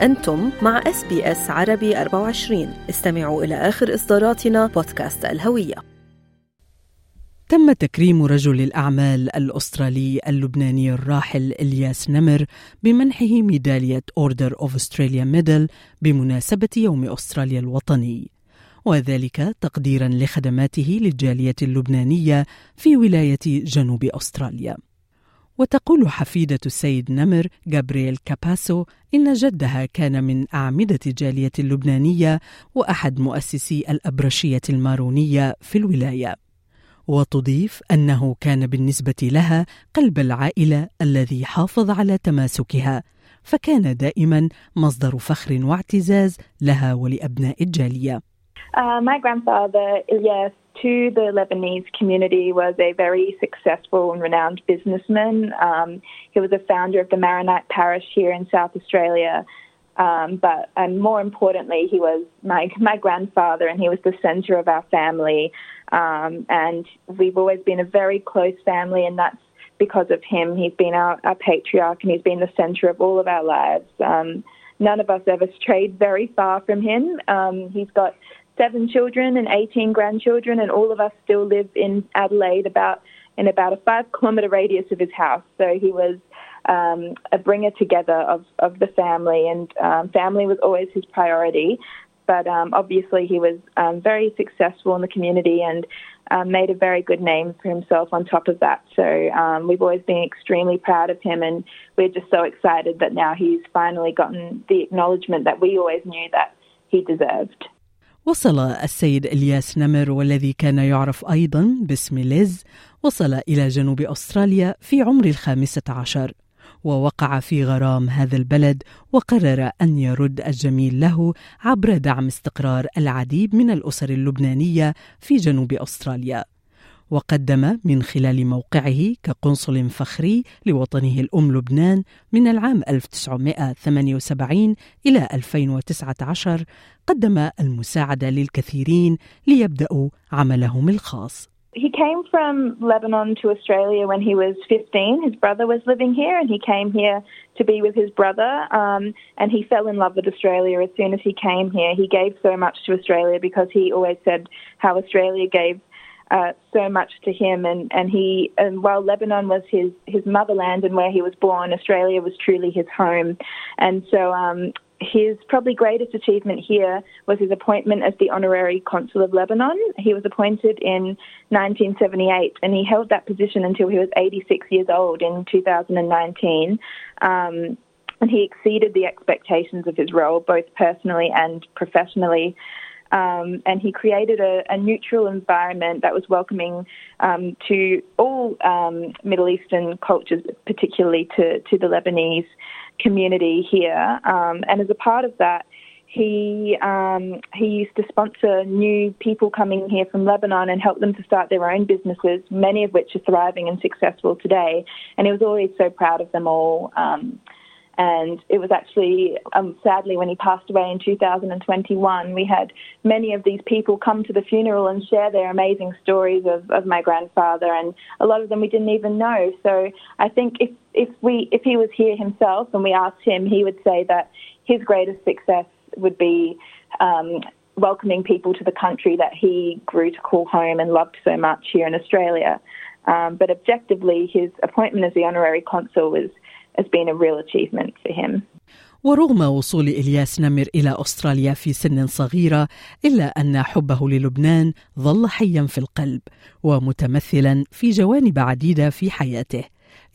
أنتم مع إس بي إس عربي 24 استمعوا إلى آخر إصداراتنا بودكاست الهوية. تم تكريم رجل الأعمال الأسترالي اللبناني الراحل إلياس نمر بمنحه ميدالية أوردر أوف أستراليا ميدل بمناسبة يوم أستراليا الوطني وذلك تقديرا لخدماته للجالية اللبنانية في ولاية جنوب أستراليا. وتقول حفيدة السيد نمر جابرييل كاباسو إن جدها كان من أعمدة الجالية اللبنانية وأحد مؤسسي الأبرشية المارونية في الولاية. وتضيف أنه كان بالنسبة لها قلب العائلة الذي حافظ على تماسكها فكان دائما مصدر فخر واعتزاز لها ولأبناء الجالية. Uh, my grandfather, Ilyas, to the Lebanese community was a very successful and renowned businessman. Um, he was a founder of the Maronite Parish here in South Australia. Um, but and more importantly, he was my my grandfather, and he was the center of our family. Um, and we've always been a very close family, and that's because of him. He's been our, our patriarch, and he's been the center of all of our lives. Um, none of us ever strayed very far from him. Um, he's got seven children and 18 grandchildren, and all of us still live in Adelaide, about in about a five kilometre radius of his house. So he was um, a bringer together of, of the family, and um, family was always his priority. But um, obviously, he was um, very successful in the community and um, made a very good name for himself on top of that. So um, we've always been extremely proud of him, and we're just so excited that now he's finally gotten the acknowledgement that we always knew that he deserved. وصل السيد إلياس نمر والذي كان يعرف أيضا باسم ليز وصل إلى جنوب أستراليا في عمر الخامسة عشر ووقع في غرام هذا البلد وقرر أن يرد الجميل له عبر دعم استقرار العديد من الأسر اللبنانية في جنوب أستراليا. وقدم من خلال موقعه كقنصل فخري لوطنه الأم لبنان من العام 1978 إلى 2019 قدم المساعدة للكثيرين ليبدأوا عملهم الخاص. He came from Lebanon to Australia when he was 15. His brother was living here, and he came here to be with his brother. Um, and he fell in love with Australia as soon as he came here. He gave so much to Australia because he always said how Australia gave uh, so much to him, and and he and while Lebanon was his his motherland and where he was born, Australia was truly his home, and so. Um, his probably greatest achievement here was his appointment as the honorary consul of Lebanon. He was appointed in 1978 and he held that position until he was 86 years old in 2019. Um, and he exceeded the expectations of his role, both personally and professionally. Um, and he created a, a, neutral environment that was welcoming um, to all um, Middle Eastern cultures, particularly to, to the Lebanese community here. Um, and as a part of that, he um, he used to sponsor new people coming here from Lebanon and help them to start their own businesses, many of which are thriving and successful today. And he was always so proud of them all. And it was actually, um, sadly, when he passed away in 2021, we had many of these people come to the funeral and share their amazing stories of, of my grandfather, and a lot of them we didn't even know. So I think if, if we if he was here himself and we asked him, he would say that his greatest success would be um, welcoming people to the country that he grew to call home and loved so much here in Australia. Um, but objectively, his appointment as the honorary consul was has been a real achievement for him. ورغم وصول إلياس نمر إلى أستراليا في سن صغيرة إلا أن حبه للبنان ظل حيا في القلب ومتمثلا في جوانب عديدة في حياته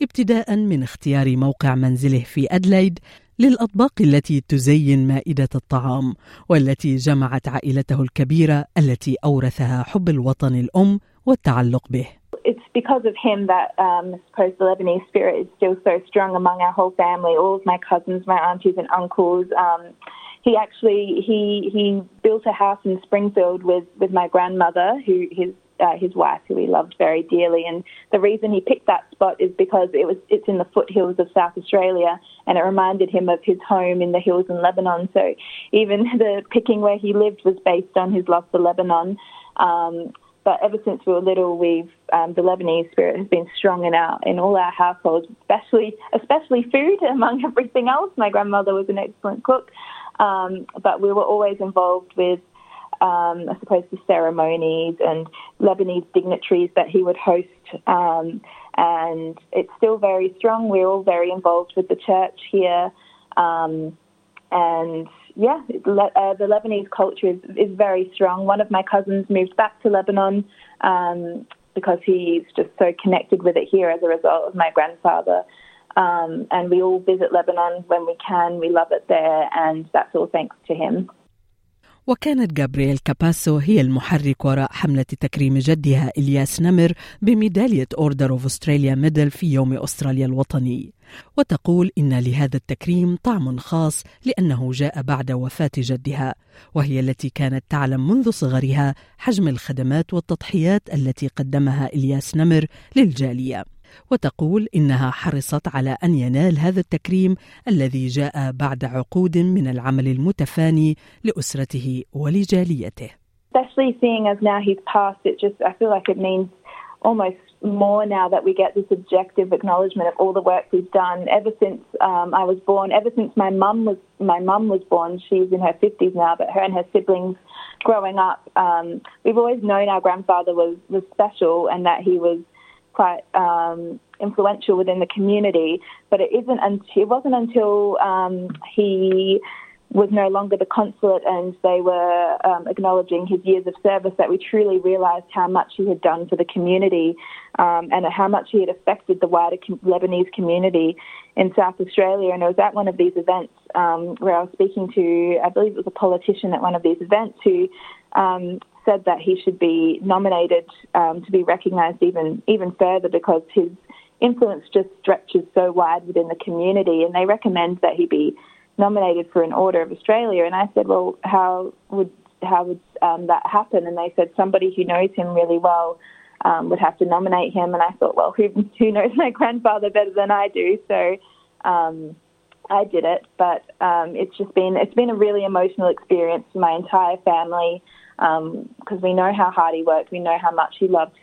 ابتداء من اختيار موقع منزله في أدلايد للأطباق التي تزين مائدة الطعام والتي جمعت عائلته الكبيرة التي أورثها حب الوطن الأم والتعلق به because of him that um, I suppose the Lebanese spirit is still so strong among our whole family. All of my cousins, my aunties and uncles. Um, he actually he he built a house in Springfield with with my grandmother, who his uh, his wife, who he loved very dearly. And the reason he picked that spot is because it was it's in the foothills of South Australia, and it reminded him of his home in the hills in Lebanon. So even the picking where he lived was based on his love for Lebanon. Um, but ever since we were little, we've um, the Lebanese spirit has been strong in our in all our households, especially especially food among everything else. My grandmother was an excellent cook, um, but we were always involved with. Um, I suppose the ceremonies and Lebanese dignitaries that he would host, um, and it's still very strong. We're all very involved with the church here, um, and yeah, uh, the Lebanese culture is, is very strong. One of my cousins moved back to Lebanon um, because he's just so connected with it here as a result of my grandfather. Um, and we all visit Lebanon when we can. We love it there, and that's all thanks to him. وكانت جابرييل كاباسو هي المحرك وراء حملة تكريم جدها إلياس نمر بميدالية أوردر أوف أستراليا ميدل في يوم أستراليا الوطني وتقول إن لهذا التكريم طعم خاص لأنه جاء بعد وفاة جدها وهي التي كانت تعلم منذ صغرها حجم الخدمات والتضحيات التي قدمها إلياس نمر للجالية وتقول إنها حرصت على أن ينال هذا التكريم الذي جاء بعد عقود من العمل المتفاني لأسرته ولجاليته. Especially seeing as now he's passed, it just I feel like it means almost more now that we get this objective acknowledgement of all the work we've done ever since um, I was born. Ever since my mum was my mum was born, she's in her fifties now, but her and her siblings growing up, um, we've always known our grandfather was was special and that he was quite um, influential within the community. But it isn't until it wasn't until um, he was no longer the consulate and they were um, acknowledging his years of service that we truly realised how much he had done for the community um, and how much he had affected the wider com- Lebanese community in South Australia. And it was at one of these events um, where I was speaking to, I believe it was a politician at one of these events who um, said that he should be nominated um, to be recognised even even further because his influence just stretches so wide within the community, and they recommend that he be nominated for an Order of Australia. And I said, well, how would how would um, that happen? And they said somebody who knows him really well um, would have to nominate him. And I thought, well, who who knows my grandfather better than I do? So. Um, I did it, but um, it's just been it's been a really emotional experience for my entire family because um, we know how hard he worked, we know how much he loved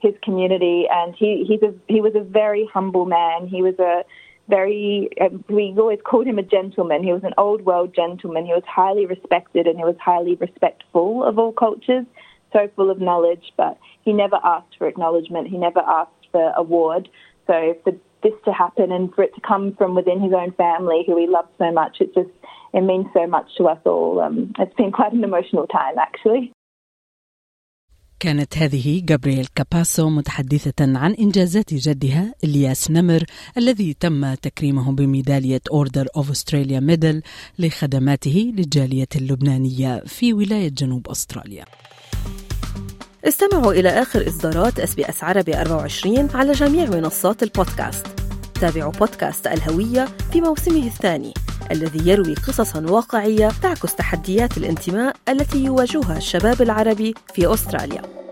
his community, and he he's a, he was a very humble man. He was a very uh, we always called him a gentleman. He was an old world gentleman. He was highly respected and he was highly respectful of all cultures. So full of knowledge, but he never asked for acknowledgement. He never asked for award. So for this to happen and for it to come from within his own family, who he loved so much, it just it means so much to us all. Um, it's been quite an emotional time, actually. كانت هذه جابرييل كاباسو متحدثة عن إنجازات جدها إلياس نمر الذي تم تكريمه بميدالية أوردر أوف أستراليا ميدل لخدماته للجالية اللبنانية في ولاية جنوب أستراليا. استمعوا إلى آخر إصدارات اس بي اس عربي 24 على جميع منصات البودكاست. تابعوا بودكاست الهوية في موسمه الثاني. الذي يروي قصصا واقعية تعكس تحديات الانتماء التي يواجهها الشباب العربي في أستراليا.